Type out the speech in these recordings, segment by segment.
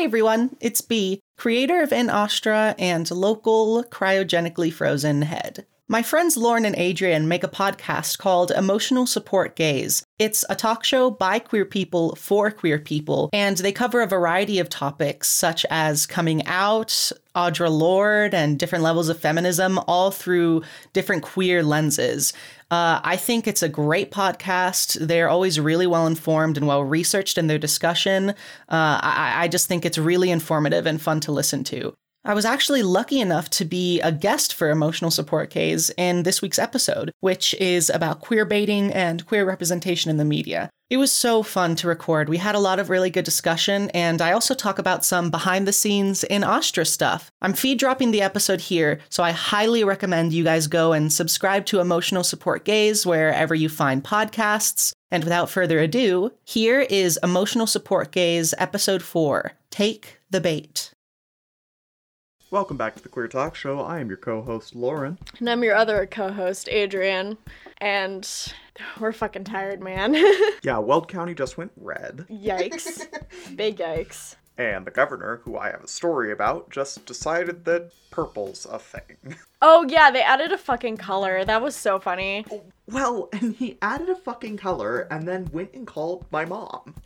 Hey everyone, it's B, creator of In Astra and local cryogenically frozen head. My friends Lauren and Adrian make a podcast called Emotional Support Gays. It's a talk show by queer people for queer people, and they cover a variety of topics such as coming out, Audre Lorde, and different levels of feminism, all through different queer lenses. Uh, I think it's a great podcast. They're always really well informed and well researched in their discussion. Uh, I, I just think it's really informative and fun to listen to. I was actually lucky enough to be a guest for Emotional Support Gays in this week's episode, which is about queer baiting and queer representation in the media. It was so fun to record. We had a lot of really good discussion, and I also talk about some behind the scenes in Astra stuff. I'm feed dropping the episode here, so I highly recommend you guys go and subscribe to Emotional Support Gays wherever you find podcasts. And without further ado, here is Emotional Support Gays, Episode 4 Take the Bait. Welcome back to the Queer Talk Show. I am your co-host Lauren. And I'm your other co-host, Adrian. And we're fucking tired, man. Yeah, Weld County just went red, yikes. Big yikes. and the governor, who I have a story about, just decided that purple's a thing. Oh yeah, they added a fucking color. That was so funny. Well, and he added a fucking color and then went and called my mom.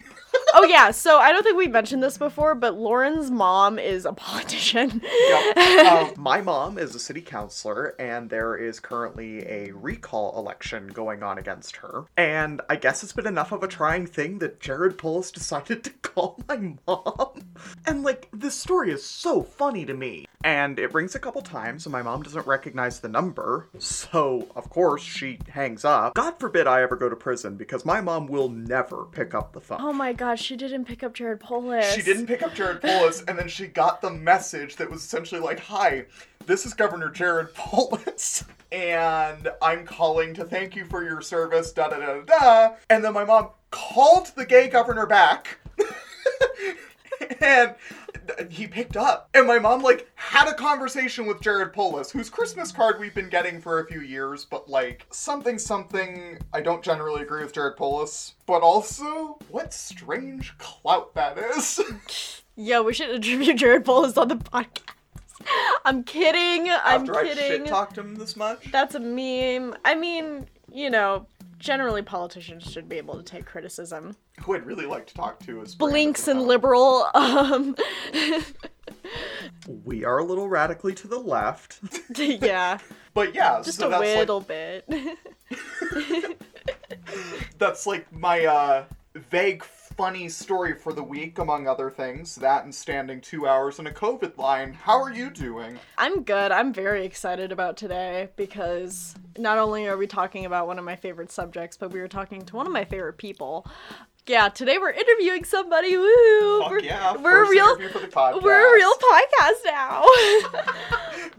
Oh yeah, so I don't think we mentioned this before, but Lauren's mom is a politician. Yep. Uh, my mom is a city councilor, and there is currently a recall election going on against her. And I guess it's been enough of a trying thing that Jared Polis decided to call my mom. And like, this story is so funny to me. And it rings a couple times, and my mom doesn't recognize the number. So, of course, she hangs up. God forbid I ever go to prison because my mom will never pick up the phone. Oh my god, she didn't pick up Jared Polis. She didn't pick up Jared Polis, and then she got the message that was essentially like, "Hi, this is Governor Jared Polis, and I'm calling to thank you for your service." Da da da da. And then my mom called the gay governor back, and he picked up. And my mom like had a conversation with Jared Polis, whose Christmas card we've been getting for a few years, but like something something. I don't generally agree with Jared Polis, but also what strange clout that is. yeah, we should interview Jared Polis on the podcast. I'm kidding. I'm After I kidding. shit talked him this much. That's a meme. I mean, you know, generally politicians should be able to take criticism. Who I'd really like to talk to is Blinks and liberal. Um, We are a little radically to the left, yeah, but yeah, just so a that's like- little bit. that's like my uh, vague funny story for the week among other things that and standing two hours in a covid line how are you doing I'm good. I'm very excited about today because not only are we talking about one of my favorite subjects, but we were talking to one of my favorite people. Yeah, today we're interviewing somebody. Woo! Fuck we're, yeah, we're a real for the podcast. we're a real podcast now.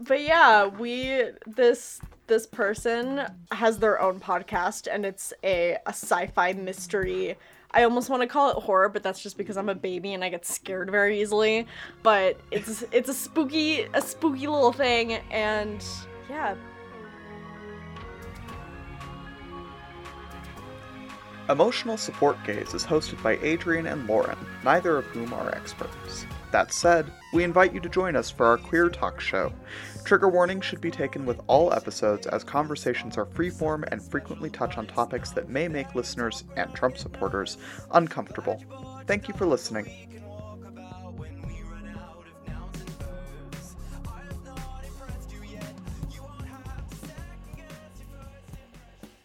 but yeah, we this this person has their own podcast and it's a a sci-fi mystery. I almost want to call it horror, but that's just because I'm a baby and I get scared very easily. But it's it's a spooky a spooky little thing and yeah, Emotional Support Gays is hosted by Adrian and Lauren, neither of whom are experts. That said, we invite you to join us for our queer talk show. Trigger warning should be taken with all episodes as conversations are freeform and frequently touch on topics that may make listeners and Trump supporters uncomfortable. Thank you for listening.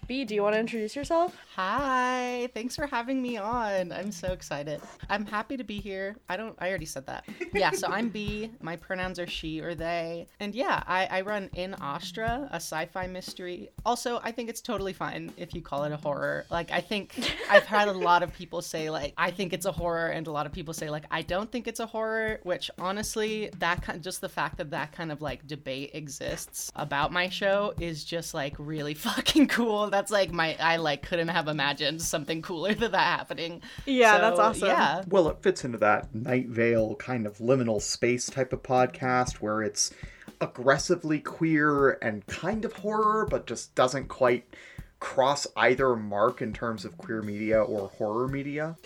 B, do you want to introduce yourself? Hi, thanks for having me on. I'm so excited. I'm happy to be here. I don't, I already said that. Yeah, so I'm B. My pronouns are she or they. And yeah, I, I run In Astra, a sci fi mystery. Also, I think it's totally fine if you call it a horror. Like, I think I've had a lot of people say, like, I think it's a horror, and a lot of people say, like, I don't think it's a horror, which honestly, that kind just the fact that that kind of like debate exists about my show is just like really fucking cool. That's like my, I like couldn't have imagined something cooler than that happening. Yeah, that's awesome. Yeah. Well, it fits into that Night Vale kind of liminal space type of podcast where it's aggressively queer and kind of horror, but just doesn't quite cross either mark in terms of queer media or horror media.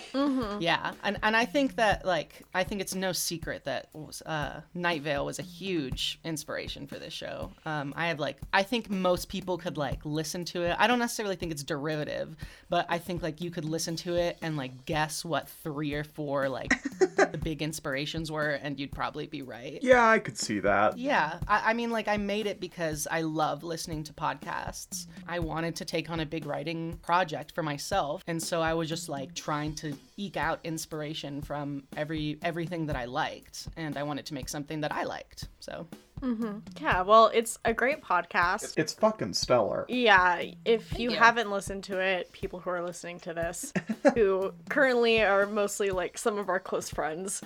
Yeah, and and I think that like I think it's no secret that uh, Night Vale was a huge inspiration for this show. Um, I have like I think most people could like listen to it. I don't necessarily think it's derivative, but I think like you could listen to it and like guess what three or four like the big inspirations were, and you'd probably be right. Yeah, I could see that. Yeah, I, I mean, like, I made it because I love listening to podcasts. I wanted to take on a big writing project for myself, and so I was just like trying to eke out inspiration from every everything that I liked, and I wanted to make something that I liked. So mm-hmm. Yeah, well, it's a great podcast. It's fucking stellar. Yeah, if you, you. haven't listened to it, people who are listening to this, who currently are mostly like some of our close friends,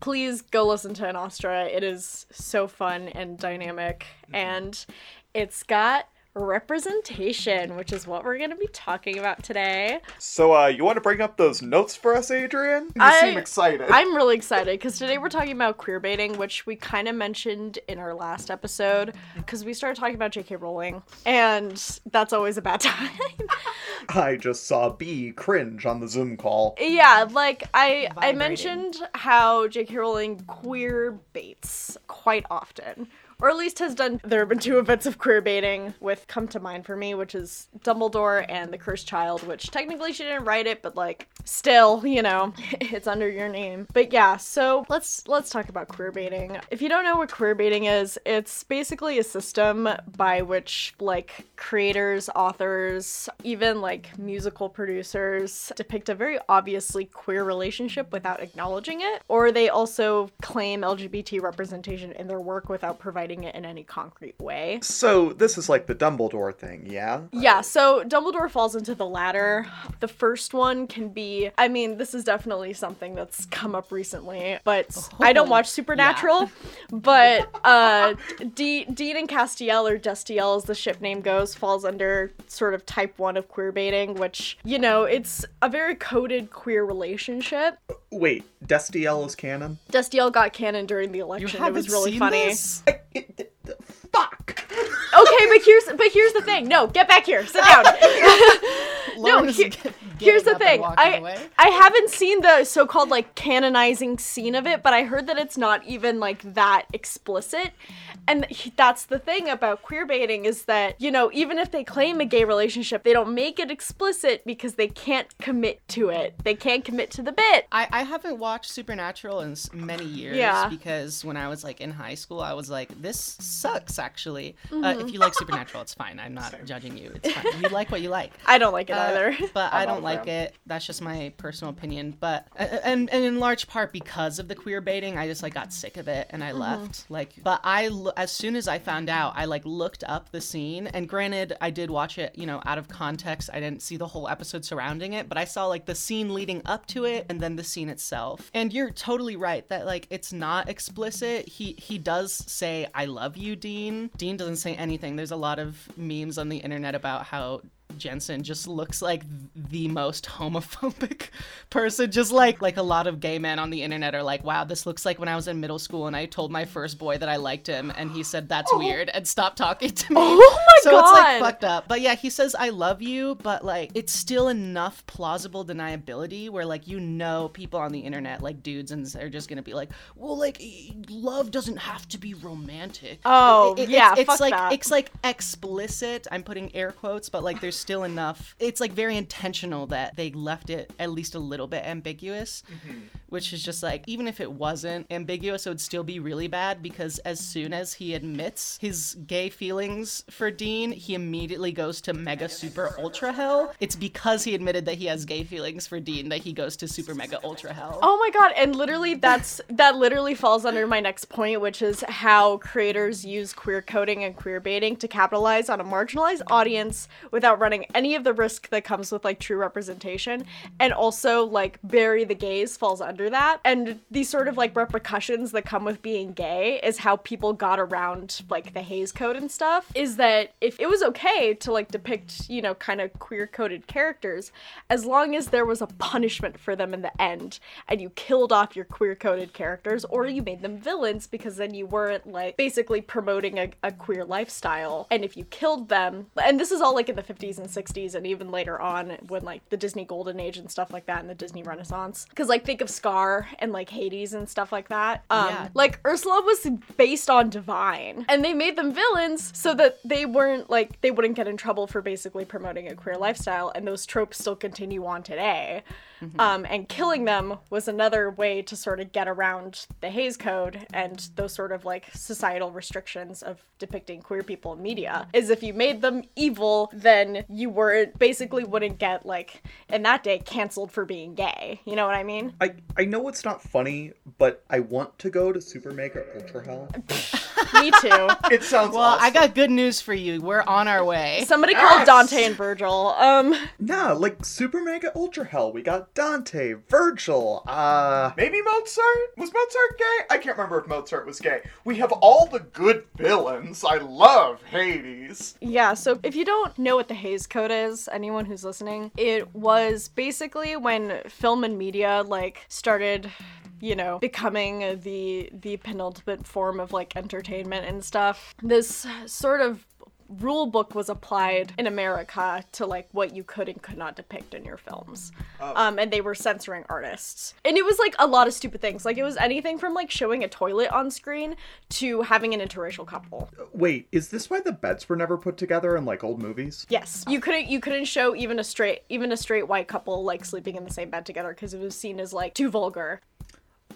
please go listen to In Astra. It is so fun and dynamic, mm-hmm. and it's got representation, which is what we're going to be talking about today. So, uh, you want to bring up those notes for us, Adrian? You I- seem excited. I'm really excited because today we're talking about queer baiting, which we kind of mentioned in our last episode because we started talking about J.K. Rowling, and that's always a bad time. I just saw B cringe on the Zoom call. yeah, like I I mentioned how J.K. Rowling queer baits quite often. Or at least has done. There have been two events of queer baiting with come to mind for me, which is Dumbledore and the Cursed Child, which technically she didn't write it, but like still, you know, it's under your name. But yeah, so let's let's talk about queer baiting. If you don't know what queer baiting is, it's basically a system by which like creators, authors, even like musical producers depict a very obviously queer relationship without acknowledging it, or they also claim LGBT representation in their work without providing it in any concrete way. So, this is like the Dumbledore thing, yeah? Yeah, so Dumbledore falls into the latter. The first one can be, I mean, this is definitely something that's come up recently, but I don't watch Supernatural. But uh, D- Dean and Castiel, or Destiel as the ship name goes, falls under sort of type one of queer baiting, which, you know, it's a very coded queer relationship. Wait, Destiel is canon? Destiel got canon during the election. It was really funny. Fuck! Okay, but here's but here's the thing. No, get back here. Sit down. Lauren is he- get- here's the thing. I away. I haven't seen the so-called like canonizing scene of it, but I heard that it's not even like that explicit. And that's the thing about queer baiting is that, you know, even if they claim a gay relationship, they don't make it explicit because they can't commit to it. They can't commit to the bit. I, I haven't watched Supernatural in many years Yeah. because when I was like in high school, I was like, this sucks actually. Uh, Mm-hmm. if you like Supernatural, it's fine. I'm not judging you. It's fine. You like what you like. I don't like it Uh, either. but I don't a like it. That's just my personal opinion. But and and in large part because of the queer baiting, I just like got sick of it and I uh-huh. left. Like, but I as soon as I found out, I like looked up the scene. And granted, I did watch it, you know, out of context. I didn't see the whole episode surrounding it, but I saw like the scene leading up to it and then the scene itself. And you're totally right that like it's not explicit. He he does say I love you, Dean. Dean doesn't say anything. There's a lot of memes on the internet about how Jensen just looks like the most homophobic person. Just like like a lot of gay men on the internet are like, "Wow, this looks like when I was in middle school and I told my first boy that I liked him, and he said that's oh. weird and stopped talking to me." Oh my god. so it's like fucked up. But yeah, he says I love you, but like it's still enough plausible deniability where like you know people on the internet like dudes and they're just gonna be like, "Well, like love doesn't have to be romantic." Oh, It- it- yeah, it's, it's like that. it's like explicit. I'm putting air quotes, but like there's still enough. It's like very intentional that they left it at least a little bit ambiguous, mm-hmm. which is just like even if it wasn't ambiguous, it would still be really bad because as soon as he admits his gay feelings for Dean, he immediately goes to mega super ultra hell. It's because he admitted that he has gay feelings for Dean that he goes to super mega ultra hell. Oh my god, and literally that's that literally falls under my next point, which is how creators use queer coding and queer baiting to capitalize on a marginalized audience without running any of the risk that comes with like true representation. And also like bury the gays falls under that. And these sort of like repercussions that come with being gay is how people got around like the Hays Code and stuff. Is that if it was okay to like depict, you know, kind of queer coded characters, as long as there was a punishment for them in the end and you killed off your queer coded characters or you made them villains because then you weren't like basically promoting a, a queer lifestyle. And if you killed them, and this is all like in the 50s and 60s and even later on when like the Disney Golden Age and stuff like that and the Disney Renaissance. Because like think of Scar and like Hades and stuff like that. Um, Yeah. Like Ursula was based on Divine, and they made them villains so that they weren't like they wouldn't get in trouble for basically promoting a queer lifestyle, and those tropes still continue on today. Um, and killing them was another way to sort of get around the Hays Code and those sort of like societal restrictions of depicting queer people in media. Is if you made them evil, then you weren't basically wouldn't get like in that day canceled for being gay. You know what I mean? I, I know it's not funny, but I want to go to Super Mega Ultra Hell. Me too. It sounds Well, I got good news for you. We're on our way. Somebody called Dante and Virgil. Um, Nah, like Super Mega Ultra Hell. We got Dante, Virgil, uh maybe Mozart? Was Mozart gay? I can't remember if Mozart was gay. We have all the good villains. I love Hades. yeah, so if you don't know what the Hays Code is, anyone who's listening, it was basically when film and media like started you know becoming the the penultimate form of like entertainment and stuff this sort of rule book was applied in America to like what you could and could not depict in your films. Um, and they were censoring artists. And it was like a lot of stupid things. Like it was anything from like showing a toilet on screen to having an interracial couple. Wait, is this why the beds were never put together in like old movies? Yes. You couldn't you couldn't show even a straight even a straight white couple like sleeping in the same bed together because it was seen as like too vulgar.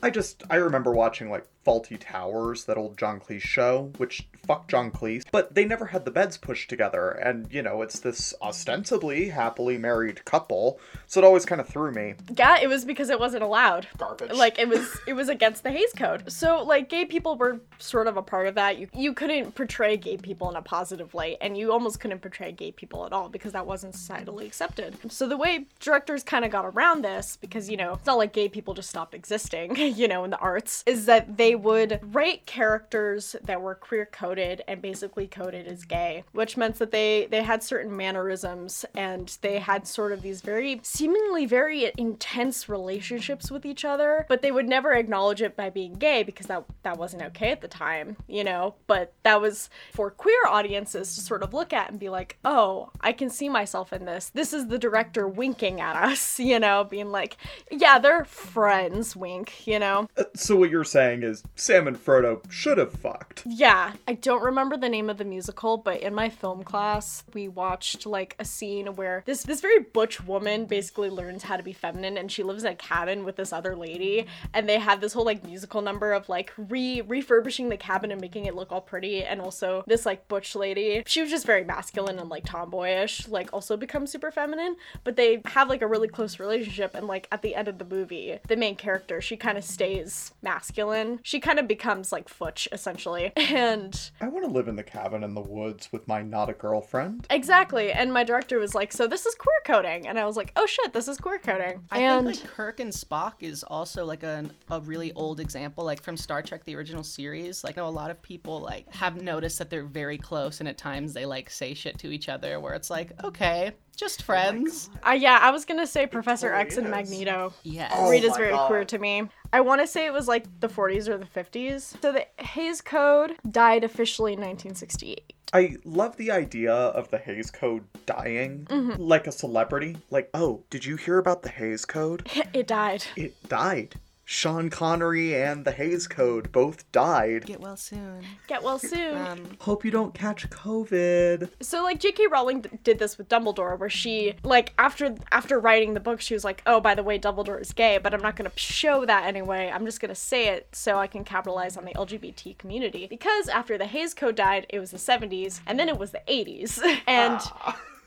I just I remember watching like Fawlty Towers, that old John Cleese show, which fuck John Cleese, but they never had the beds pushed together, and you know it's this ostensibly happily married couple, so it always kind of threw me. Yeah, it was because it wasn't allowed. Garbage. Like it was it was against the Hays Code. So like gay people were sort of a part of that. You you couldn't portray gay people in a positive light and you almost couldn't portray gay people at all because that wasn't societally accepted. So the way directors kind of got around this because you know, it's not like gay people just stopped existing, you know, in the arts, is that they would write characters that were queer coded and basically coded as gay, which meant that they they had certain mannerisms and they had sort of these very seemingly very intense relationships with each other, but they would never acknowledge it by being gay because that that wasn't okay at the time, you know. But that was for queer audiences to sort of look at and be like, "Oh, I can see myself in this. This is the director winking at us," you know, being like, "Yeah, they're friends, wink," you know. Uh, So what you're saying is Sam and Frodo should have fucked. Yeah, I don't remember the name of the musical, but in my film class, we watched like a scene where this this very butch woman basically learns how to be feminine, and she lives in a cabin with this other lady, and they have this whole like musical number of like re refurbishing the cabin and making it look all pretty, and also this like butch lady, she was just very masculine and like tomboyish, like also becomes super feminine, but they have like a really close relationship, and like at the end of the movie, the main character she kind of stays masculine, she kind of becomes like Futch essentially, and I want to live in the cabin in the woods with my not a girlfriend. Exactly. And my director was like, "So this is queer coding," and I was like, "Oh shit, this is queer coding." I and think like Kirk and Spock is also like a, a really old example, like from Star Trek, the original series. Like, I know a lot of people like have noticed that they're very close, and at times they like say shit to each other, where it's like, okay, just friends. uh, yeah, I was gonna say Professor X and Magneto. yes. Oh Reed is very God. queer to me. I want to say it was like the 40s or the 50s. So the Hays Code died officially in 1968. I love the idea of the Hays Code dying like a celebrity. Like, oh, did you hear about the Hays Code? It died. It died. Sean Connery and the Hays Code both died. Get well soon. Get well soon. Um, Hope you don't catch COVID. so like J.K. Rowling d- did this with Dumbledore, where she like after after writing the book, she was like, "Oh, by the way, Dumbledore is gay, but I'm not gonna show that anyway. I'm just gonna say it so I can capitalize on the LGBT community." Because after the Hays Code died, it was the 70s, and then it was the 80s, and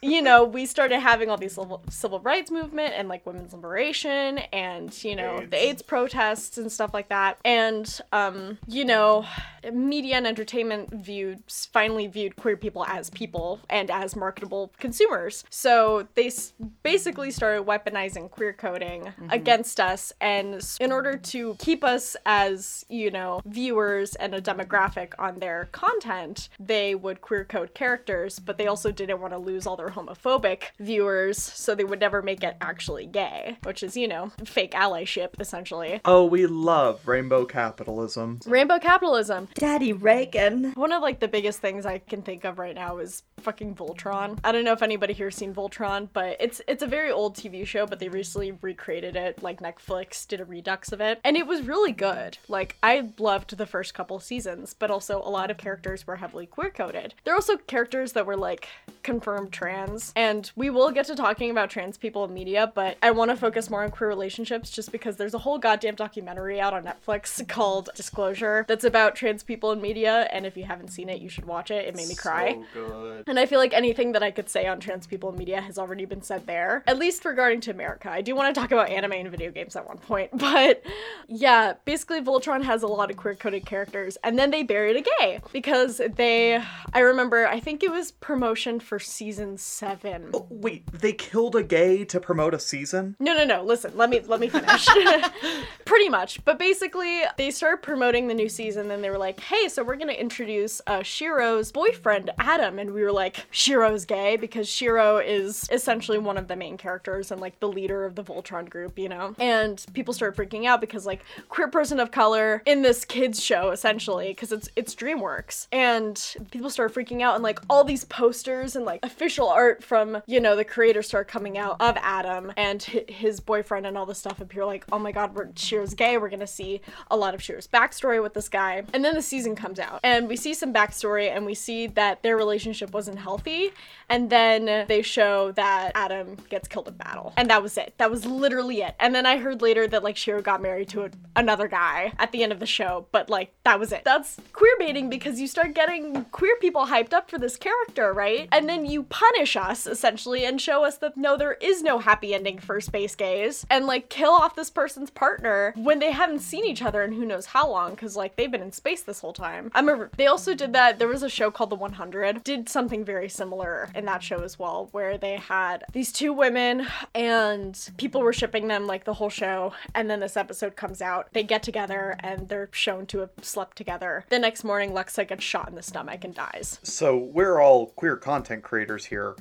you know, we started having all these civil, civil rights movement and like women's liberation and, you know, the AIDS protests and stuff like that. And, um, you know, media and entertainment viewed, finally viewed queer people as people and as marketable consumers. So they s- basically started weaponizing queer coding against us. And in order to keep us as, you know, viewers and a demographic on their content, they would queer code characters, but they also didn't want to lose all their homophobic viewers, so they would never make it actually gay, which is, you know, fake allyship, essentially. Oh, we love rainbow capitalism. Rainbow capitalism. Daddy Reagan. One of like the biggest things I can think of right now is fucking Voltron. I don't know if anybody here's seen Voltron, but it's it's a very old TV show, but they recently recreated it. Like Netflix did a redux of it, and it was really good. Like I loved the first couple seasons, but also a lot of characters were heavily queer coded. There are also characters that were like confirmed trans, and we will get to talking about trans people in media, but I want to focus more on queer relationships just because there's a whole goddamn documentary out on Netflix called Disclosure that's about trans people in media, and if you haven't seen it, you should watch it. It made me cry. good. And I feel like anything that I could say on trans people in media has already been said there, at least regarding to America. I do want to talk about anime and video games at one point, but yeah, basically Voltron has a lot of queer coded characters, and then they buried a gay because they, I remember, I think it was promotion for season seven. Oh, wait, they killed a gay to promote a season? No, no, no. Listen, let me let me finish. Pretty much, but basically, they started promoting the new season, and they were like, "Hey, so we're gonna introduce uh, Shiro's boyfriend, Adam," and we were like, "Shiro's gay because Shiro is essentially one of the main characters and like the leader of the Voltron group, you know." And people start freaking out because like queer person of color in this kids show essentially because it's it's DreamWorks, and people start freaking out, and like all these posters and like official art from you know the creators start coming out of Adam and his boyfriend and all this stuff, appear like, "Oh my God, we're Shiro's gay. We're gonna see a lot of Shiro's backstory with this guy." And then the season comes out, and we see some backstory, and we see that their relationship wasn't healthy, and then they show that Adam gets killed in battle, and that was it. That was literally it. And then I heard later that like Shiro got married to a, another guy at the end of the show, but like that was it. That's queer baiting because you start getting queer people hyped up for this character, right? And then you punish us essentially and show us that no, there is no happy ending for space gays, and like kill off this person's partner when they haven't seen each other in who knows how long, because like they've been in space this whole time. I remember they also did that. There was a show called The 100, did something very similar in that show as well, where they had these two women and people were shipping them like the whole show, and then this episode comes out. They get together and they're shown to have slept together. The next morning, Lexa gets shot in the stomach and dies. So we're all queer content creators here.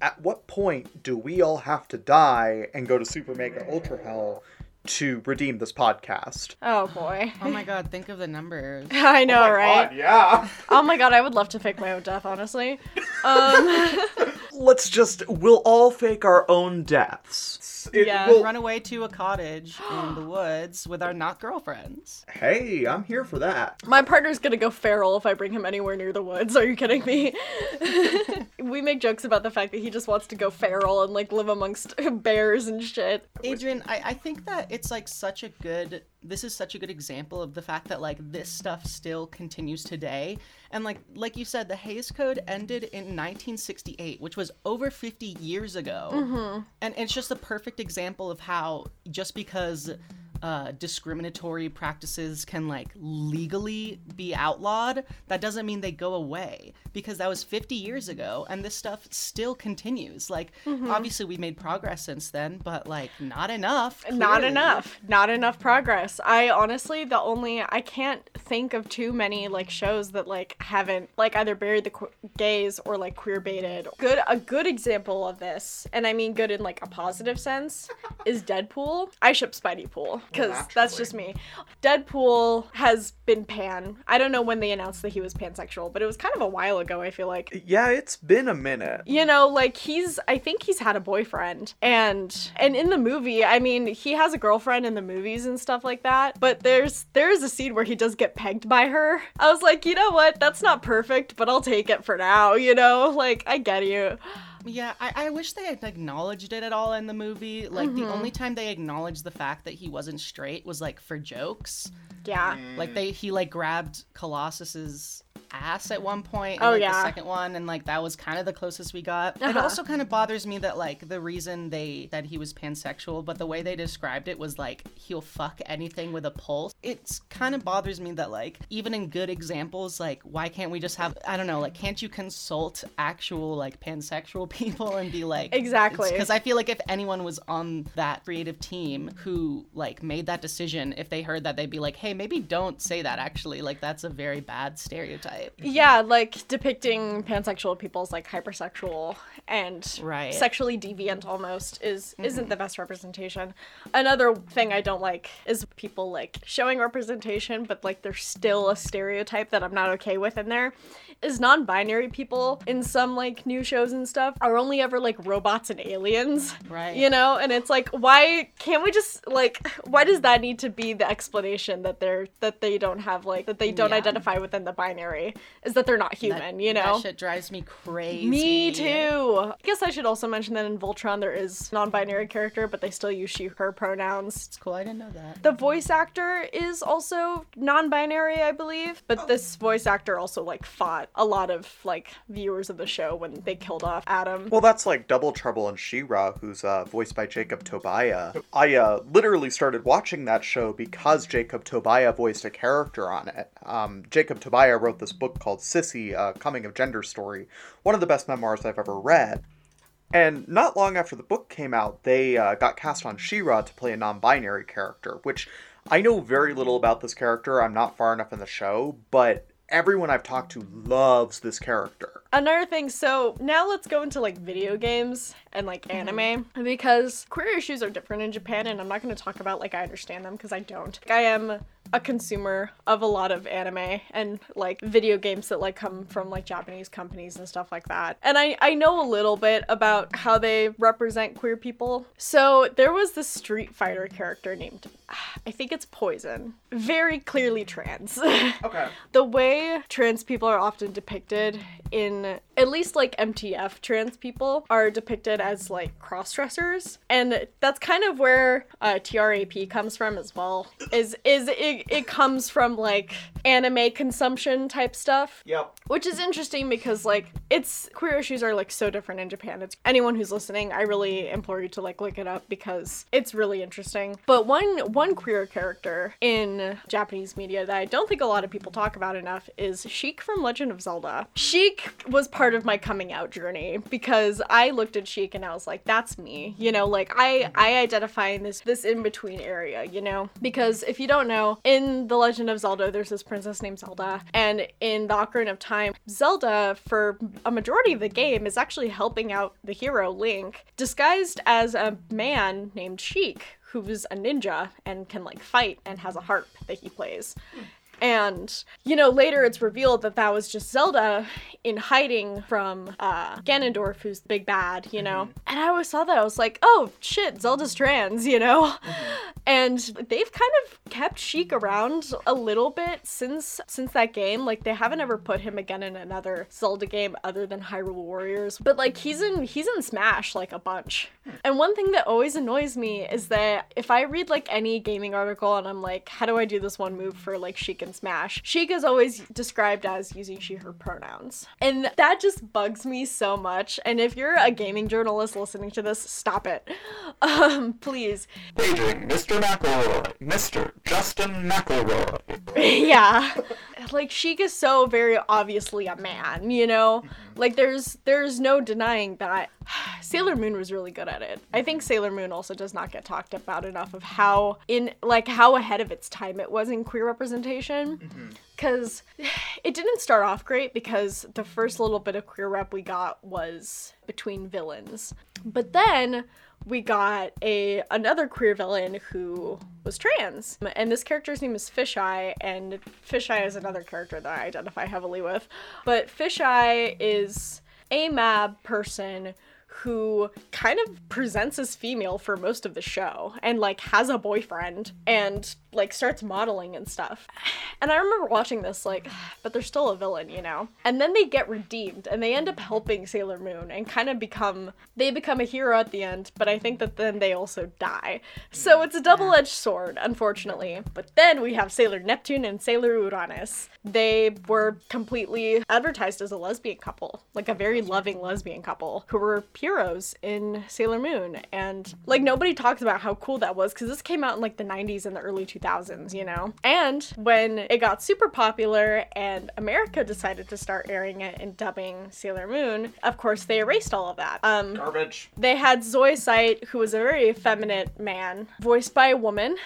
At what point do we all have to die and go to Super Mega Ultra Hell to redeem this podcast? Oh boy. Oh my god, think of the numbers. I know, right? yeah. Oh my god, I would love to fake my own death, honestly. Um, Let's just we'll all fake our own deaths. It Yeah. will- Run away to a cottage in the woods with our not girlfriends. Hey, I'm here for that. my partner's gonna go feral if I bring him anywhere near the woods. Are you kidding me? we make jokes about the fact that he just wants to go feral and like live amongst bears and shit. Adrian, I, I think that it's like such a good this is such a good example of the fact that like this stuff still continues today. And like like you said, the Hays Code ended in 1968, which was over 50 years ago. Mm-hmm. And it's just a perfect example of how just because uh, discriminatory practices can like legally be outlawed, that doesn't mean they go away because that was 50 years ago and this stuff still continues. Like, obviously, we've made progress since then, but like, not enough. Not enough. Not enough progress. I honestly, the only I can't think of too many like shows that like haven't like either buried the qu- gays or like queer baited. Good, a good example of this, and I mean good in like a positive sense, is Deadpool. I ship Spidey Pool because that's just me. Deadpool has been pan. I don't know when they announced that he was pansexual, but it was kind of a while ago. I feel like Yeah, it's been a minute. you know like he's i think he's had a boyfriend and and in the movie i mean he has a girlfriend in the movies and stuff like that but there's there's a scene where he does get pegged by her i was like you know what that's not perfect but i'll take it for now you know like i get you Yeah, I, I wish they had acknowledged it at all in the movie. Like, the only mm-hmm. time they acknowledged the fact that he wasn't straight was like for jokes. yeah mm. Like they he like grabbed Colossus's ass at one point. in, Oh, like, yeah. The second one, and like that was kind of the closest we got. It Uh-huh. also kind of bothers me that like the reason they that he was pansexual, but the way they described it was like he'll fuck anything with a pulse. It's kind of bothers me that like even in good examples, like why can't we just have I don't know, like can't you consult actual like pansexual people and be like Exactly. because I feel like if anyone was on that creative team who like made that decision, if they heard that, they'd be like, "Hey, maybe don't say that. Actually, like that's a very bad stereotype." Yeah, like depicting pansexual people as like hypersexual and Right. sexually deviant almost is isn't mm-hmm. the best representation. Another thing I don't like is people like showing representation, but like there's still a stereotype that I'm not okay with in there. Is non-binary people in some like new shows and stuff are only ever like robots and aliens. Right. You know, and it's like why can't we just like why does that need to be the explanation that they're that they don't have like that they don't Yeah. identify within the binary is that they're not human, you know? that shit drives me crazy. Me too. I guess I should also mention that in Voltron there is non-binary character, but they still use she/her pronouns. It's cool. I didn't know that. The voice actor is also non-binary, I believe, but this voice actor also like fought a lot of like viewers of the show when they killed off Adam. Well, that's like Double Trouble in She-Ra, who's uh, voiced by Jacob Tobia. I uh, literally started watching that show because Jacob Tobia voiced a character on it. Um, Jacob Tobia wrote this book called Sissy, a coming of gender story, one of the best memoirs I've ever read. And not long after the book came out, they uh, got cast on She-Ra to play a non-binary character, which I know very little about this character. I'm not far enough in the show, but everyone I've talked to loves this character. Another thing, so now let's go into like video games and like anime because queer issues are different in Japan, and I'm not going to talk about like I understand them because I don't. Like, I am a consumer of a lot of anime and like video games that like come from like Japanese companies and stuff like that. And I I know a little bit about how they represent queer people. So there was this Street Fighter character named I think it's Poison. Very clearly trans. Okay. the way trans people are often depicted in at least like MTF trans people are depicted as like cross dressers and that's kind of where uh, TRAP comes from as well is is it, it comes from like anime consumption type stuff Yep. which is interesting because like it's queer issues are like so different in Japan. It's anyone who's listening, I really implore you to like look it up because it's really interesting. But one one queer character in Japanese media that I don't think a lot of people talk about enough is Sheik from Legend of Zelda. Sheik was part of my coming out journey because I looked at Sheik and I was like, that's me. You know, like I I identify in this this in between area, you know? Because if you don't know, in The Legend of Zelda, there's this princess named Zelda, and in the Ocarina of Time, Zelda, for a majority of the game, is actually helping out the hero Link, disguised as a man named Sheik, who's a ninja and can like fight and has a harp that he plays. And, you know, later it's revealed that that was just Zelda in hiding from uh, Ganondorf, who's the big bad, you know? Mm-hmm. And I always saw that. I was like, oh, shit, Zelda's trans, you know? Mm-hmm. And they've kind of kept Sheik around a little bit since since that game. Like, they haven't ever put him again in another Zelda game other than Hyrule Warriors. But, like, he's in, he's in Smash, like, a bunch. Hmm. And one thing that always annoys me is that if I read, like, any gaming article and I'm like, how do I do this one move for, like, Sheik and Smash? Sheik is always described as using she, her pronouns. And that just bugs me so much. And if you're a gaming journalist listening to this, stop it. Um, please. Paging Mr. McElroy, Mr. Justin McElroy. yeah. Like Sheik is so very obviously a man, you know? Like there's there's no denying that. Sailor Moon was really good at it. I think Sailor Moon also does not get talked about enough of how in like how ahead of its time it was in queer representation. Mm-hmm. Cuz it didn't start off great because the first little bit of queer rep we got was between villains. But then we got a another queer villain who was trans. And this character's name is fisheye and fisheye is another character that i identify heavily with. But fisheye is a mab person who kind of presents as female for most of the show and like has a boyfriend and like starts modeling and stuff. And I remember watching this like, but they're still a villain, you know. And then they get redeemed and they end up helping Sailor Moon and kind of become they become a hero at the end, but I think that then they also die. So it's a double-edged sword, unfortunately. But then we have Sailor Neptune and Sailor Uranus. They were completely advertised as a lesbian couple, like a very loving lesbian couple who were heroes in Sailor Moon. And like nobody talks about how cool that was because this came out in like the 90s and the early 2000s, you know? And when it got super popular and America decided to start airing it and dubbing Sailor Moon, of course they erased all of that. Um, Garbage. they had Zoisite, who was a very effeminate man, voiced by a woman.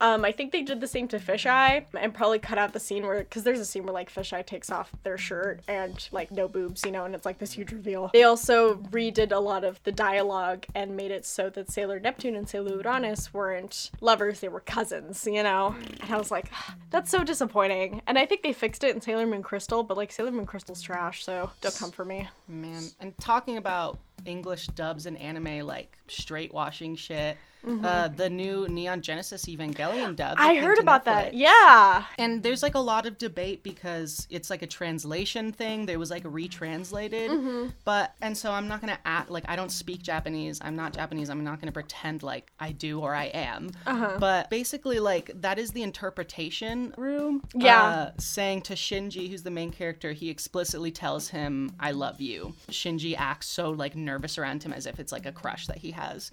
Um, I think they did the same to Fisheye and probably cut out the scene where, because there's a scene where like Fisheye takes off their shirt and like no boobs, you know, and it's like this huge reveal. They also redid a lot of the dialogue and made it so that Sailor Neptune and Sailor Uranus weren't lovers, they were cousins, you know? And I was like, that's so disappointing. And I think they fixed it in Sailor Moon Crystal, but like Sailor Moon Crystal's trash, so don't come for me. Man, and talking about English dubs and anime like straight washing shit. Uh, the new Neon Genesis Evangelion dub. Mm-hmm. I heard about that. Yeah. And there's like a lot of debate because it's like a translation thing. There was like retranslated. Mm-hmm. But, and so I'm not going to act like I don't speak Japanese. I'm not Japanese. I'm not going to pretend like I do or I am. Uh-huh. But basically, like, that is the interpretation room. Yeah. Uh, saying to Shinji, who's the main character, he explicitly tells him, I love you. Shinji acts so like nervous around him as if it's like a crush that he has.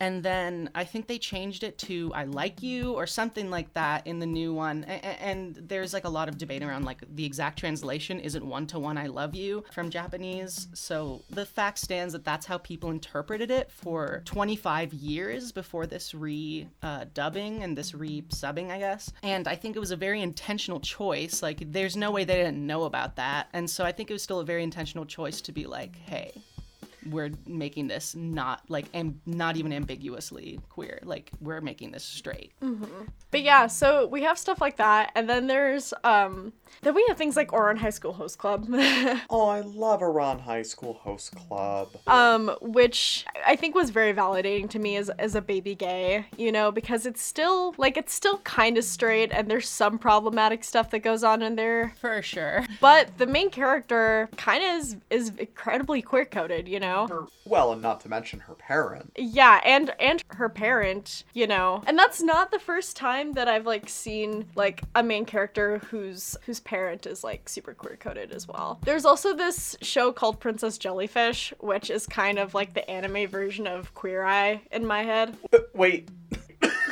And then I think they changed it to I like you or something like that in the new one. A- a- And there's like a lot of debate around like the exact translation isn't one to one I love you from Japanese. So the fact stands that that's how people interpreted it for 25 years before this re uh, dubbing and this re subbing, I guess. And I think it was a very intentional choice. Like there's no way they didn't know about that. And so I think it was still a very intentional choice to be like, hey, we're making this not like am- not even ambiguously queer like we're making this straight But yeah, so we have stuff like that, and then there's um then we have things like Ouran High School Host Club. Oh, I love Ouran High School Host Club. um, which I think was very validating to me as as a baby gay, you know, because it's still like it's still kind of straight and there's some problematic stuff that goes on in there. for sure But the main character kind of is is incredibly queer coded, you know. Her, well, and not to mention her parent. Yeah, and and her parent, you know. And that's not the first time that I've like seen like a main character whose whose parent is like super queer coded as well. There's also this show called Princess Jellyfish, which is kind of like the anime version of Queer Eye in my head. Wait,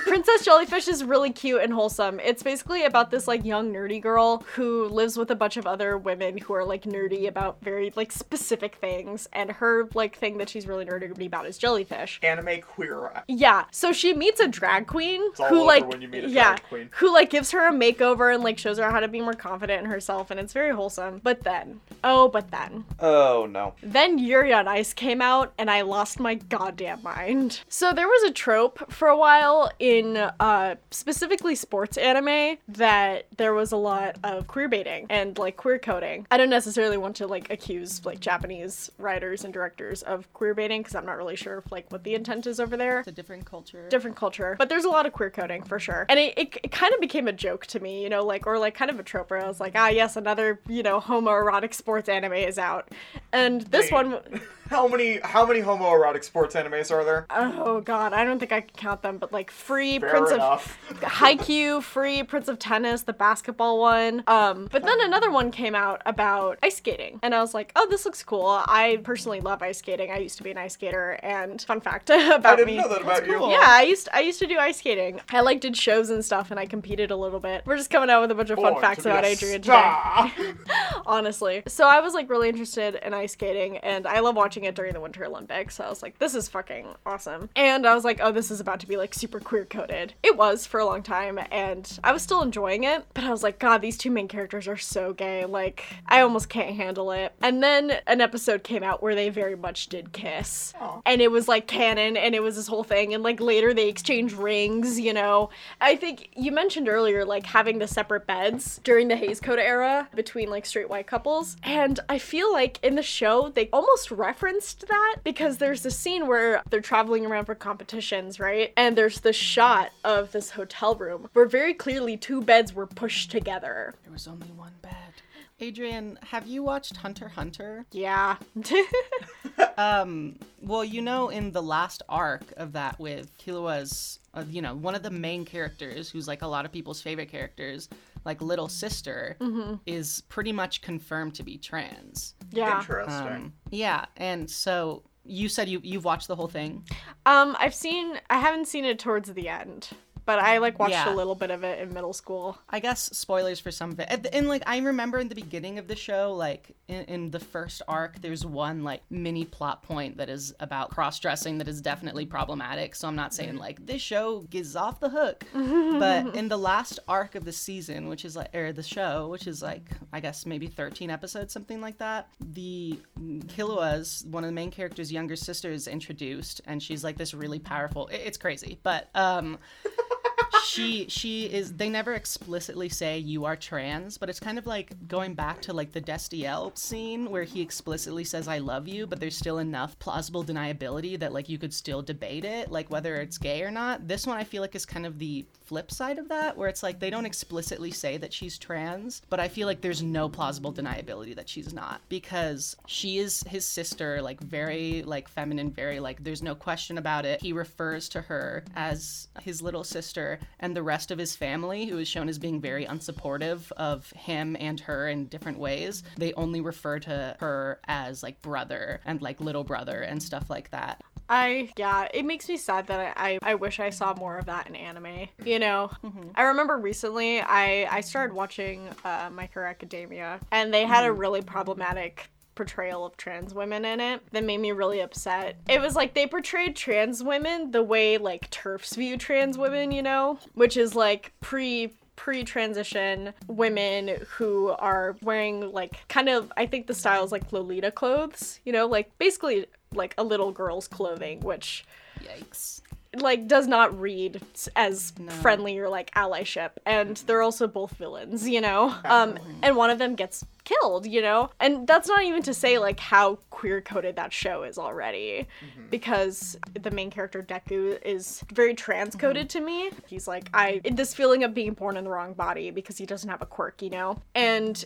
Princess Jellyfish is really cute and wholesome. It's basically about this like young nerdy girl who lives with a bunch of other women who are like nerdy about very like specific things and her like thing that she's really nerdy about is jellyfish. anime queer. Yeah. So she meets a drag queen all who over like when you meet a yeah, drag queen. who like gives her a makeover and like shows her how to be more confident in herself and it's very wholesome. But then, oh, but then Oh no. then Yuri on Ice came out, and I lost my goddamn mind. So there was a trope for a while in uh, specifically sports anime that there was a lot of queer baiting and like queer coding. I don't necessarily want to like accuse like Japanese writers and directors of queer baiting because I'm not really sure if, like what the intent is over there. It's a different culture. Different culture. But there's a lot of queer coding for sure. And it, it, it kind of became a joke to me you know like or like kind of a trope where i was like ah yes another you know homoerotic sports anime is out. And this Wait. one How many how many homoerotic sports animes are there? oh god i don't think i can count them but like free Fair prince enough. of haikyuu free prince of tennis the basketball one um but then another one came out about ice skating and i was like oh this looks cool i personally love ice skating i used to be an ice skater and fun fact about I didn't me know that about you. cool. Yeah, I used I used to do ice skating. I like did shows and stuff, and I competed a little bit. We're just coming out with a bunch of fun Born facts about Adrian star. today, honestly. So I was like really interested in ice skating, and I love watching it during the Winter Olympics. So I was like, this is fucking awesome. And I was like, oh, this is about to be like super queer coded. It was for a long time, and I was still enjoying it, but I was like, God, these two main characters are so gay. Like I almost can't handle it. And then an episode came out where they very much did kiss, and it was like canon, and it was this whole thing. And like later they exchange rings. You know, I think you mentioned earlier like having the separate beds during the Hays Code era between like straight white couples, and I feel like in the show they almost reference referenced that because there's a scene where they're traveling around for competitions, right? And there's the shot of this hotel room where very clearly two beds were pushed together. There was only one bed. Adrian, have you watched Hunter Hunter? Yeah. Um, well, you know, in the last arc of that with Killua's, uh, you know, one of the main characters, who's like a lot of people's favorite characters, like little sister, is pretty much confirmed to be trans. yeah. Interesting. Um, yeah, and so you said you you've watched the whole thing. Um, I've seen I haven't seen it towards the end, but I like watched Yeah. a little bit of it in middle school. I guess spoilers for some of it. And, like I remember in the beginning of the show, like in, in the first arc, there's one like mini plot point that is about cross dressing that is definitely problematic. So I'm not saying like this show gives off the hook, but in the last arc of the season, which is like or the show, which is like I guess maybe 13 episodes, something like that. The Killua's one of the main characters' younger sister is introduced, and she's like this really powerful. it- It's crazy, but um she she is they never explicitly say you are trans but it's kind of like going back to like the destiel scene where he explicitly says i love you but there's still enough plausible deniability that like you could still debate it like whether it's gay or not. This one i feel like is kind of the flip side of that where it's like they don't explicitly say that she's trans but i feel like there's no plausible deniability that she's not because she is his sister like very like feminine very like there's no question about it. He refers to her as his little sister and the rest of his family who is shown as being very unsupportive of him and her in different ways they only refer to her as like brother and like little brother and stuff like that. I yeah, it makes me sad that I, I I wish I saw more of that in anime. You know, I remember recently I I started watching uh, My Hero Academia, and they had a really problematic portrayal of trans women in it that made me really upset. It was like they portrayed trans women the way like TERFs view trans women, you know, which is like pre pre-transition women who are wearing like kind of I think the style is like Lolita clothes, you know, like basically like a little girl's clothing, which yikes. like does not read as friendly or like allyship. And they're also both villains you know? Um and one of them gets killed you know? And that's not even to say like how queer coded that show is already mm-hmm. because the main character deku is very trans coded mm-hmm. to me. He's like i this feeling of being born in the wrong body because he doesn't have a quirk you know? And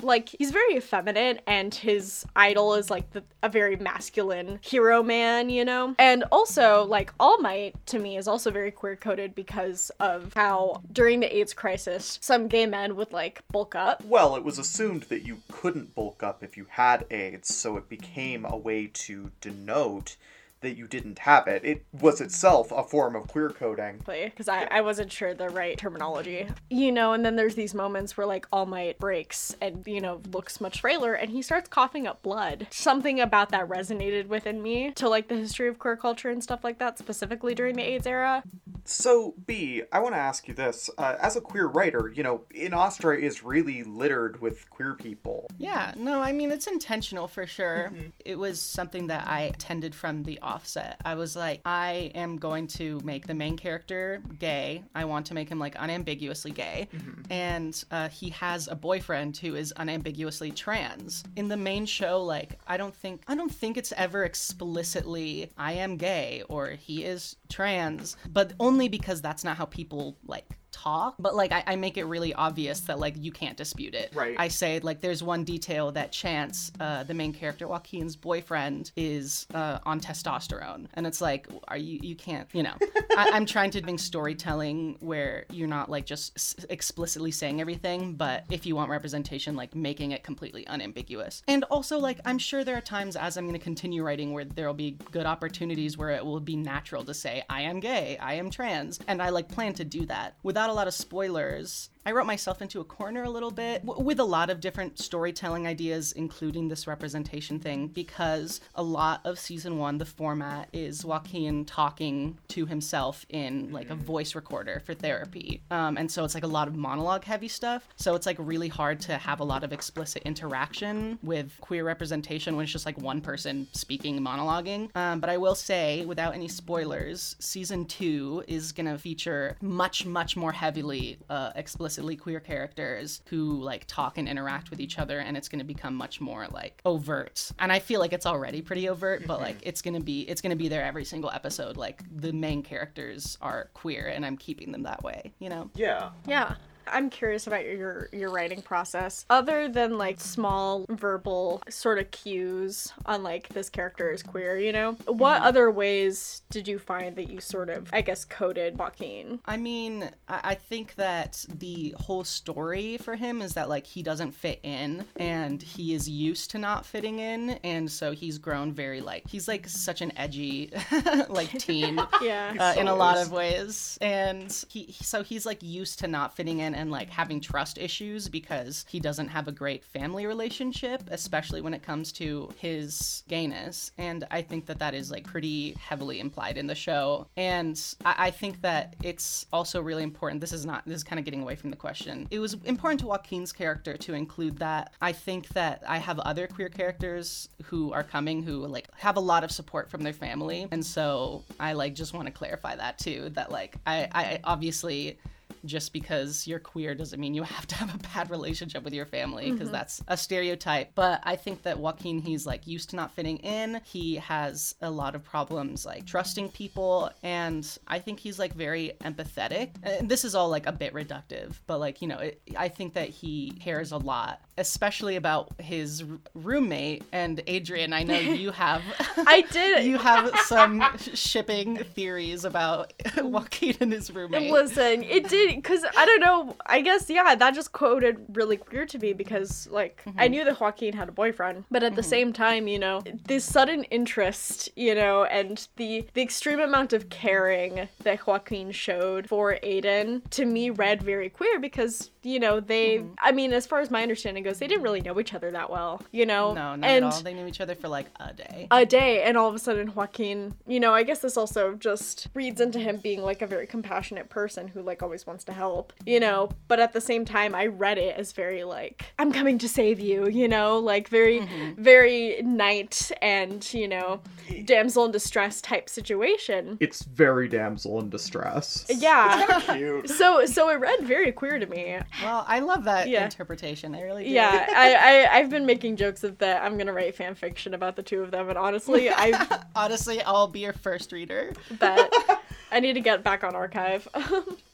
like he's very effeminate and his idol is like the, a very masculine hero man you know? And also like all might to me is also very queer coded because of how during the aids crisis some gay men would like bulk up. Well, it was assumed that you couldn't bulk up if you had AIDS, so it became a way to denote that you didn't have it. It was itself a form of queer coding. because I, I wasn't sure the right terminology you know and then there's these moments where like all might breaks and you know looks much frailer and he starts coughing up blood something about that resonated within me to like the history of queer culture and stuff like that specifically during the aids era So, B, I want to ask you this. Uh, as a queer writer, you know, in Astra is really littered with queer people. Yeah, no, I mean, it's intentional for sure. It was something that I tended from the offset. I was like, I am going to make the main character gay. I want to make him like unambiguously gay. And uh, he has a boyfriend who is unambiguously trans. In the main show, like, I don't think, I don't think it's ever explicitly, I am gay or he is trans, but only because that's not how people like talk but like I, I make it really obvious that like you can't dispute it. Right. i say like there's one detail that chance uh, the main character joaquin's boyfriend is uh, on testosterone. And it's like are you you can't you know. I, i'm trying to bring storytelling where you're not like just s- explicitly saying everything but if you want representation like making it completely unambiguous. And also like i'm sure there are times as i'm going to continue writing where there will be good opportunities where it will be natural to say i am gay. I am trans. And i like plan to do that without a lot of spoilers I wrote myself into a corner a little bit w- with a lot of different storytelling ideas, including this representation thing, because a lot of season one, the format is Joaquin talking to himself in like a voice recorder for therapy. Um, and so it's like a lot of monologue heavy stuff. So it's like really hard to have a lot of explicit interaction with queer representation when it's just like one person speaking monologuing. Um, but I will say, without any spoilers, season two is going to feature much, much more heavily uh, explicit explicitly queer characters who like talk and interact with each other and it's going to become much more like overt. And I feel like it's already pretty overt, but like it's going to be it's going to be there every single episode like the main characters are queer and I'm keeping them that way, you know. Yeah. Yeah. I'm curious about your your writing process. Other than like small verbal sort of cues on like this character is queer, you know? What other ways did you find that you sort of I guess coded Joaquin? I mean, I, I think that the whole story for him is that like he doesn't fit in and he is used to not fitting in and so he's grown very like he's like such an edgy like teen Yeah. uh, in a lot is. of ways and he so he's like used to not fitting in and like having trust issues because he doesn't have a great family relationship especially when it comes to his gayness. And i think that that is like pretty heavily implied in the show. And i, I think that it's also really important this is not this is kind of getting away from the question. It was important to joaquin's character to include that. I think that i have other queer characters who are coming who like have a lot of support from their family. And so i like just want to clarify that too that like i i obviously just because you're queer doesn't mean you have to have a bad relationship with your family because mm-hmm. that's a stereotype. But I think that Joaquin, he's like used to not fitting in. He has a lot of problems like trusting people. And I think he's like very empathetic. And this is all like a bit reductive, but like, you know, it, I think that he cares a lot, especially about his roommate. And Adrian, I know you have. I did You have some shipping theories about Joaquin and his roommate. Listen, it did because I don't know. I guess yeah, that just quoted really queer to me because like I mm-hmm. knew that Joaquin had a boyfriend, but at the mm-hmm. same time, you know, this sudden interest, you know, and the the extreme amount of caring that Joaquin showed for Aiden to me read very queer because you know they. Mm-hmm. I mean, as far as my understanding goes, they didn't really know each other that well, you know. No, not and at all. They knew each other for like a day. a day and all of a sudden Joaquin, you know, I guess this also just reads into him being like a very compassionate person who like always wants to help, you know, but at the same time I read it as very like I'm coming to save you, you know, like very mm-hmm. very knight and, you know, damsel in distress type situation. It's very damsel in distress. Yeah. Cute. So so it read very queer to me. Well, I love that Yeah. interpretation. I really do. Yeah, I, I I've been making jokes of that. I'm gonna write fan fiction about the two of them, and honestly, I Honestly, I'll be your first reader. But I need to get back on archive.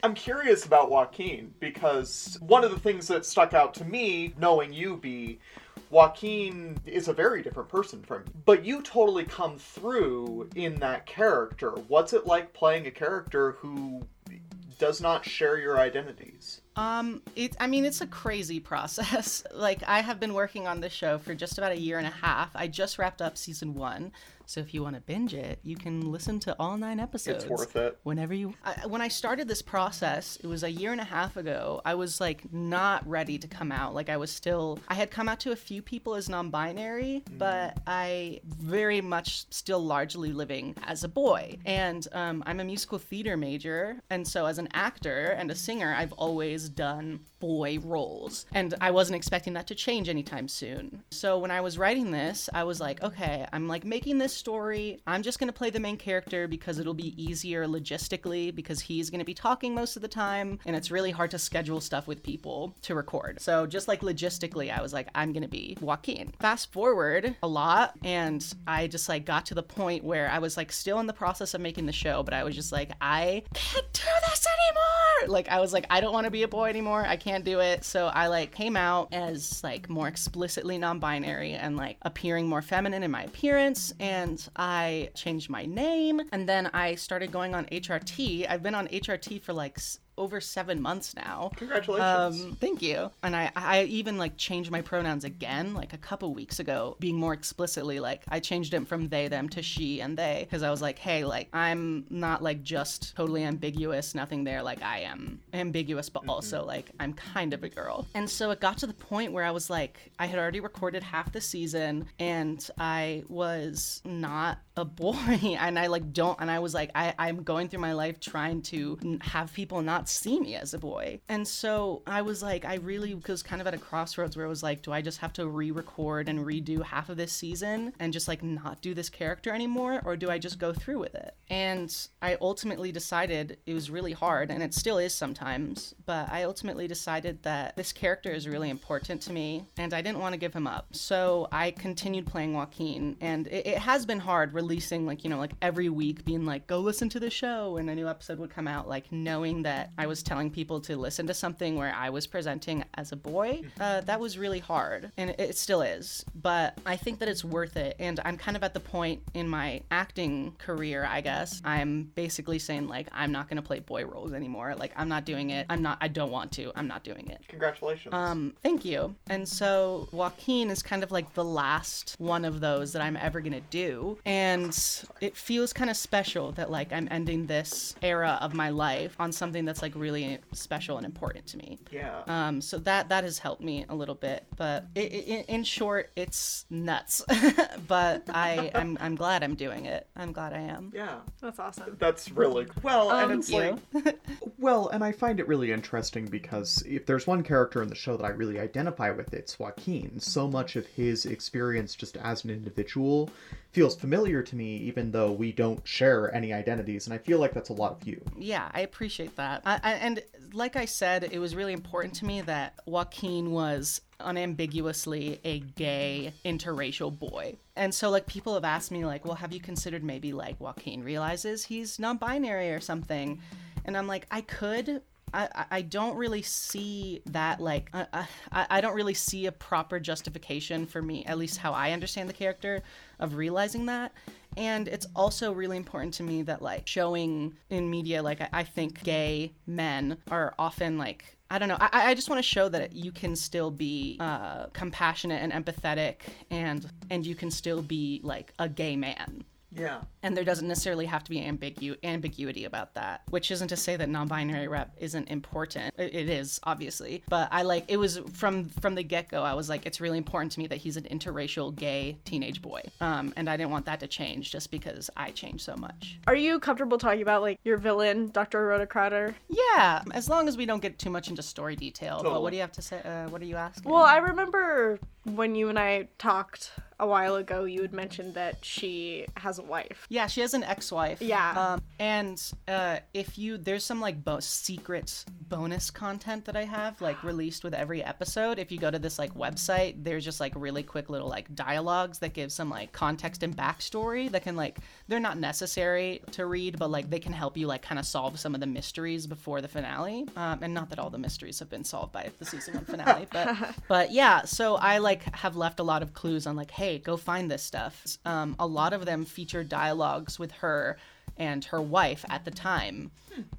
I'm curious about Joaquin because one of the things that stuck out to me, knowing you, be Joaquin is a very different person from you. But you totally come through in that character. What's it like playing a character who does not share your identities? Um, it. I mean, it's a crazy process. like, I have been working on this show for just about a year and a half. I just wrapped up season one, so if you want to binge it, you can listen to all nine episodes. It's worth it. Whenever you. I, when I started this process, it was a year and a half ago. I was like not ready to come out. Like, I was still. I had come out to a few people as non-binary, but I very much still largely living as a boy. And um, I'm a musical theater major, and so as an actor and a singer, I've always done boy roles. And I wasn't expecting that to change anytime soon. So when I was writing this, I was like, okay, I'm like making this story. I'm just going to play the main character because it'll be easier logistically because he's going to be talking most of the time and it's really hard to schedule stuff with people to record. So just like logistically, I was like, I'm going to be Joaquin. Fast forward a lot and I just like got to the point where I was like still in the process of making the show, but I was just like, I can't do this anymore. Like I was like, I don't want to be a boy anymore. I can't do it. So I like came out as like more explicitly non-binary and like appearing more feminine in my appearance and I changed my name and then I started going on HRT. I've been on HRT for like over 7 months now. Congratulations. Um, thank you. And I, I even like changed my pronouns again, like a couple weeks ago, being more explicitly like I changed it from they, them to she and they, because I was like, hey, like I'm not like just totally ambiguous, nothing there. Like I am ambiguous, but also like I'm kind of a girl. And so it got to the point where I was like, I had already recorded half the season and I was not a boy and I like don't and I was like I I'm going through my life trying to have people not not see me as a boy. And so I was like, I really was kind of at a crossroads where I was like, do I just have to re record and redo half of this season and just like not do this character anymore? Or do I just go through with it? And I ultimately decided it was really hard, and it still is sometimes, but I ultimately decided that this character is really important to me and I didn't want to give him up. So I continued playing Joaquin, and it, it has been hard releasing, like, you know, like every week being like, go listen to the show, and a new episode would come out, like knowing that I was telling people to listen to something where I was presenting as a boy. Uh, that was really hard, and it, still is. But I think that it's worth it, and I'm kind of at the point in my acting career, I guess. I'm basically saying, like, I'm not going to play boy roles anymore. Like, I'm not doing it. I'm not, I don't want to. I'm not doing it. Congratulations. Um, thank you. And so Joaquin is kind of like the last one of those that I'm ever gonna do. And it feels kind of special that like I'm ending this era of my life on something that's like really special and important to me. yeah. Um, so that that has helped me a little bit, but i i in short, it's nuts. but I I'm I'm glad I'm doing it. I'm glad I am. yeah. That's awesome. That's really well, and it's you. like, well, and I find it really interesting because if there's one character in the show that I really identify with, it's Joaquin. So much of his experience just as an individual feels familiar to me, even though we don't share any identities, and I feel like that's a lot of you. Yeah, I appreciate that. I, I, and like I said, it was really important to me that Joaquin was unambiguously a gay interracial boy. And so like people have asked me like, "Well, have you considered maybe like Joaquin realizes he's non-binary or something?" And I'm like, "I could, I, I- don't really see that like I, I, I don't really see a proper justification for me at least how I understand the character of realizing that and it's also really important to me that like showing in media like I, I think gay men are often like I don't know. I, I just want to show that you can still be uh, compassionate and empathetic, and and you can still be like a gay man Yeah. and there doesn't necessarily have to be ambigu- ambiguity about that which isn't to say that non-binary rep isn't important. It, it is obviously. But i like it was from from the get-go i was like it's really important to me that he's an interracial gay teenage boy. Um, and i didn't want that to change just because i changed so much. Are you comfortable talking about like your villain, Dr. Rhoda Crowder? yeah. As long as we don't get too much into story detail. But what do you have to say uh, what are you asking Well, I remember when you and I talked a while ago, you had mentioned that she has a wife. Yeah, she has an ex-wife. Yeah. Um, and uh, if you, there's some like bo- secret bonus content that I have like released with every episode. If you go to this like website, there's just like really quick little like dialogues that give some like context and backstory that can like they're not necessary to read, but like they can help you like kind of solve some of the mysteries before the finale. Um, and not that all the mysteries have been solved by the season one finale, but but yeah. So I like have left a lot of clues on like, hey, go find this stuff. Um, a lot of them feature dialogues with her and her wife at the time.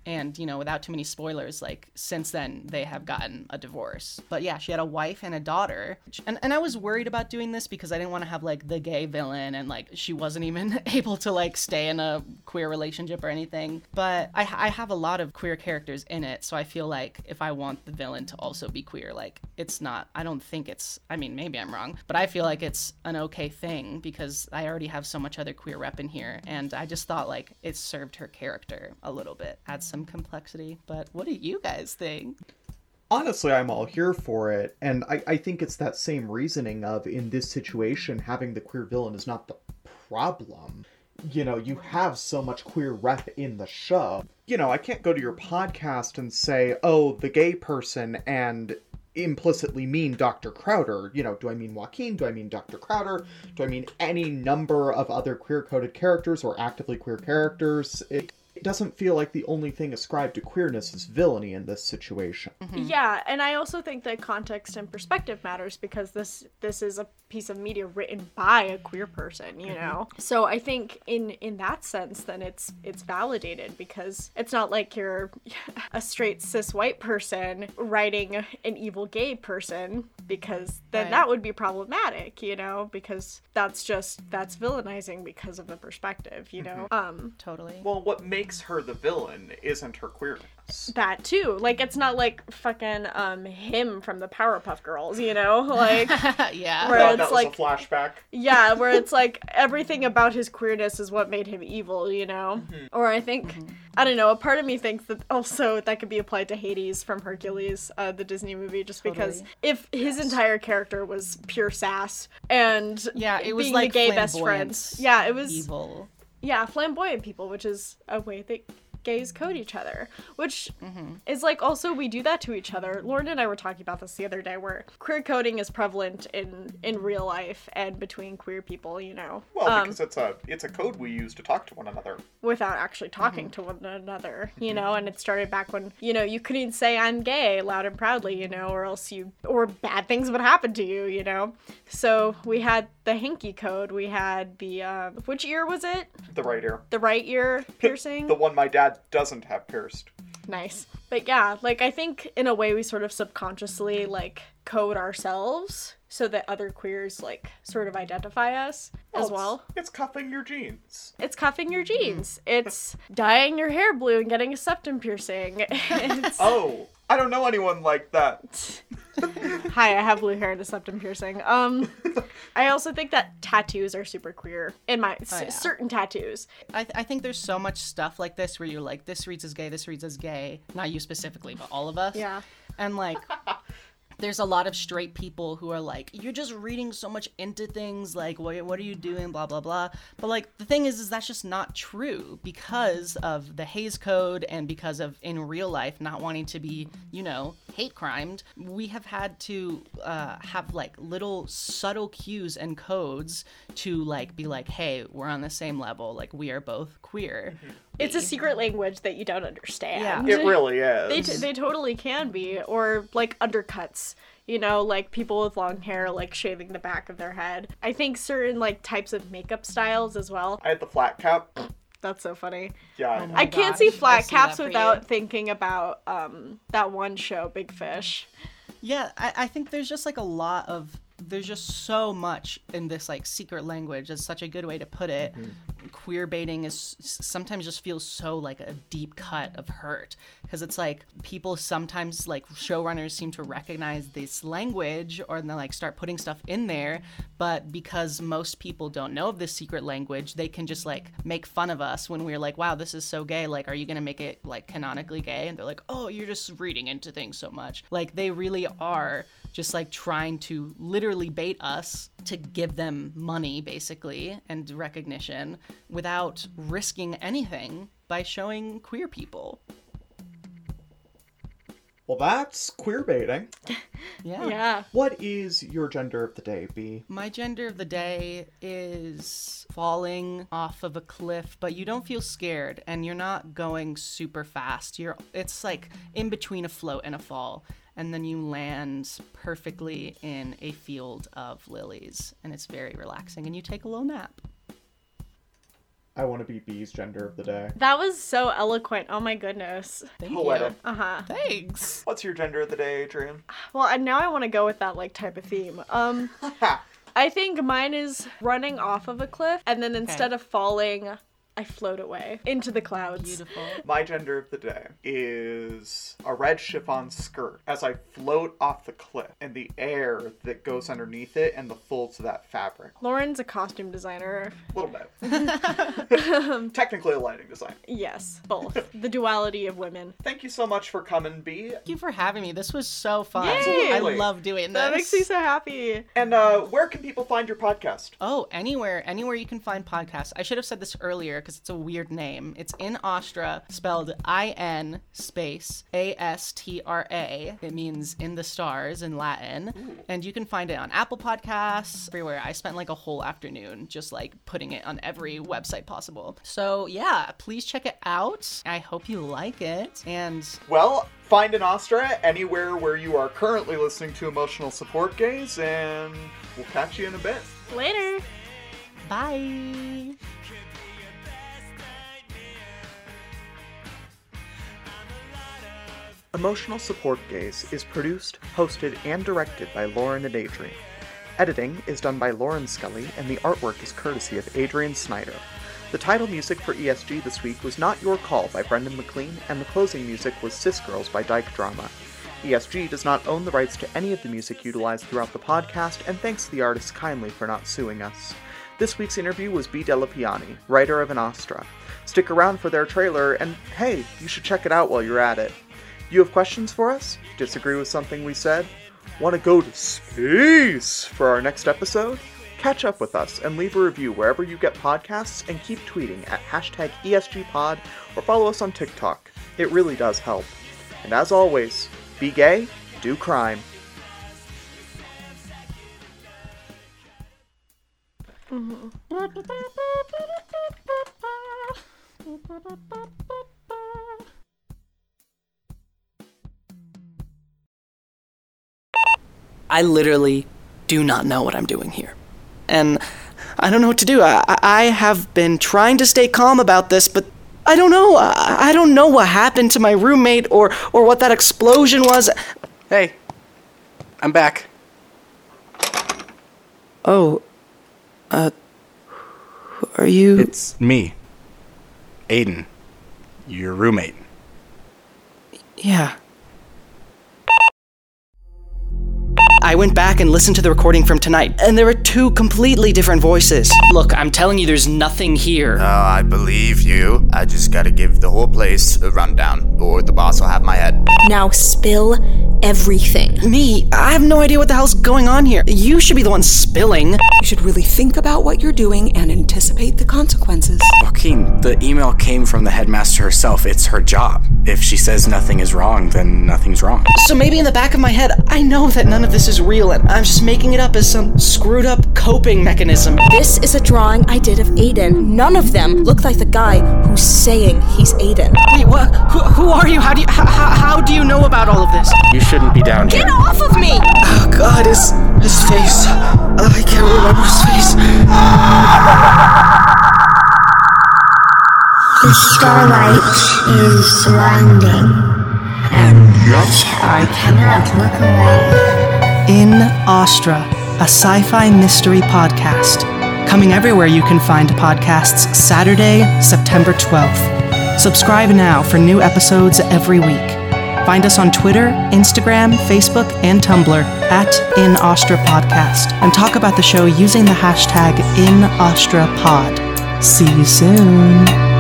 And, you know, without too many spoilers, like, since then, they have gotten a divorce. But yeah, she had a wife and a daughter. And, and I was worried about doing this because I didn't want to have, like, the gay villain and, like, she wasn't even able to, like, stay in a queer relationship or anything. But I, I have a lot of queer characters in it. So I feel like if I want the villain to also be queer, like, it's not, I don't think it's, I mean, maybe I'm wrong, but I feel like it's an okay thing because I already have so much other queer rep in here. And I just thought, like, it served her character a little bit, add some complexity. But what do you guys think? Honestly, I'm all here for it, and I, I think it's that same reasoning of in this situation, having the queer villain is not the problem. You know, you have so much queer rep in the show. You know, I can't go to your podcast and say, oh, the gay person, and implicitly mean Dr. Crowder. You know, do I mean Joaquin? Do I mean Dr. Crowder? Do I mean any number of other queer coded characters or actively queer characters? It, it doesn't feel like the only thing ascribed to queerness is villainy in this situation. Mm-hmm. Yeah, and I also think that context and perspective matters because this this is a piece of media written by a queer person, you know. So I think in in that sense then it's it's validated because it's not like you're a straight cis white person writing an evil gay person because then Right. that would be problematic, you know, because that's just that's villainizing because of the perspective, you know. Um Totally. Well, what makes makes her the villain isn't her queerness. That too. Like it's not like fucking um him from the Powerpuff Girls, you know? Like yeah. Where Thought it's that was like- a flashback. yeah, where it's like everything about his queerness is what made him evil, you know? Or I think I don't know, a part of me thinks that also that could be applied to Hades from Hercules, uh, the Disney movie, just because Totally. if his entire character was pure sass and Yeah, it was being like the gay best friends. Yeah, it was evil. yeah, flamboyant people, which is a way that gays code each other, which Mm-hmm. is like also we do that to each other. Lauren and I were talking about this the other day, where queer coding is prevalent in in real life and between queer people, you know, Well, um, because it's a it's a code we use to talk to one another. without actually talking to one another, you know. And it started back when you know you couldn't say I'm gay loud and proudly, you know, or else you or bad things would happen to you, you know. So we had the hanky code. We had the uh, which ear was it? The right ear. The right ear piercing. The one my dad doesn't have pierced. Nice. But yeah, like I think in a way we sort of subconsciously like code ourselves so that other queers like sort of identify us as well. It's cuffing your jeans. It's cuffing your mm-hmm. jeans. It's dyeing your hair blue and getting a septum piercing. Oh, I don't know anyone like that. Hi, I have blue hair and a septum piercing. Um, I also think that tattoos are super queer in my s- Oh, yeah. certain tattoos. I, th- I think there's so much stuff like this where you're like, this reads as gay, this reads as gay. Not you specifically, but all of us. Yeah. And like, there's a lot of straight people who are like, you're just reading so much into things. Like, what, what are you doing? Blah, blah, blah. But like, the thing is, is that's just not true because of the Hays Code and because of in real life not wanting to be, you know, hate crimed. We have had to uh, have like little subtle cues and codes to like be like, hey, we're on the same level. Like, we are both queer. It's a secret language that you don't understand. It really They, is. t- they totally can be or like undercuts you know like people with long hair like shaving the back of their head i think certain like types of makeup styles as well I had the flat cap. that's so funny Yeah, I Oh i can't gosh, see flat see that caps for you. without thinking about um that one show big fish Yeah, I, I think there's just like a lot of there's just so much in this like secret language. It's such a good way to put it. Queer baiting is sometimes just feels so like a deep cut of hurt because it's like people sometimes like showrunners seem to recognize this language or they like start putting stuff in there, but because most people don't know of this secret language, they can just like make fun of us when we're like, "Wow, this is so gay. Like, are you gonna make it like canonically gay?" And they're like, "Oh, you're just reading into things so much." Like they really are just like trying to literally bait us to give them money basically and recognition without risking anything by showing queer people. Well, that's queer baiting. Yeah. yeah What is your gender of the day, B? My gender of the day is falling off of a cliff, but you don't feel scared and you're not going super fast. You're it's like in between a float and a fall. And then you land perfectly in a field of lilies, and it's very relaxing. And you take a little nap. I want to be B's gender of the day. that was so eloquent oh my goodness Thank Poetic. you. uh-huh Thanks. What's your gender of the day, Adrian? well and now i want to go with that like type of theme um I think mine is running off of a cliff, and then instead of falling, I float away into the clouds. Beautiful. My gender of the day is a red chiffon skirt as I float off the cliff and the air that goes underneath it and the folds of that fabric. Lauren's a costume designer. A little bit. Technically a lighting designer. Yes, both. the duality of women. Thank you so much for coming, B. Thank you for having me. This was so fun. Yay! I love doing this. That makes me so happy. And uh, where can people find your podcast? Oh, anywhere, anywhere you can find podcasts. I should have said this earlier because it's a weird name. It's in Astra, spelled I N space A S T R A. It means in the stars in Latin. And you can find it on Apple Podcasts, everywhere. I spent like a whole afternoon just like putting it on every website possible. So yeah, please check it out. I hope you like it. And Well, find In Astra anywhere where you are currently listening to Emotional Support Gays, and we'll catch you in a bit. Later. bye. Emotional Support Gays is produced, hosted, and directed by Lauren and Adrian. Editing is done by Lauren Scully, and the artwork is courtesy of Adrian Snyder. The title music for ESG this week was Not Your Call by Brendan McLean, and the closing music was Cis Girls by Dyke Drama. ESG does not own the rights to any of the music utilized throughout the podcast, and thanks to the artists kindly for not suing us. This week's interview was B. Delapiani, writer of In Astra. Stick around for their trailer, and hey, you should check it out while you're at it. You have questions for us? Disagree with something we said? Want to go to space for our next episode? Catch up with us and leave a review wherever you get podcasts and keep tweeting at hashtag ESGPod or follow us on TikTok. It really does help. And as always, be gay, do crime. Mm-hmm. I literally do not know what I'm doing here. And I don't know what to do. I, I have been trying to stay calm about this, but I don't know. I, I don't know what happened to my roommate or, or what that explosion was. Hey, I'm back. Oh, uh, who are you? It's me, Aiden, your roommate. Yeah. I went back and listened to the recording from tonight, and there are two completely different voices. Look, I'm telling you, there's nothing here. Oh, I believe you. I just gotta give the whole place a rundown, or the boss will have my head. Now spill everything. Me, I have no idea what the hell's going on here. You should be the one spilling. You should really think about what you're doing and anticipate the consequences. Joaquin, the email came from the headmaster herself. It's her job. If she says nothing is wrong, then nothing's wrong. So maybe in the back of my head, I know that none of this is real, and I'm just making it up as some screwed up coping mechanism. This is a drawing I did of Aiden. None of them look like the guy who's saying he's Aiden. Wait, what? Who, who are you? How do you how, how do you know about all of this? You shouldn't be down here. Get off of me! Oh God, his his face. Oh, I can't remember his face. The starlight is surrounding, and yet I cannot look away. In Astra, a sci-fi mystery podcast, coming everywhere you can find podcasts. Saturday, September twelfth. Subscribe now for new episodes every week. Find us on Twitter, Instagram, Facebook, and Tumblr at In Astra Podcast, and talk about the show using the hashtag InAstraPod. See you soon.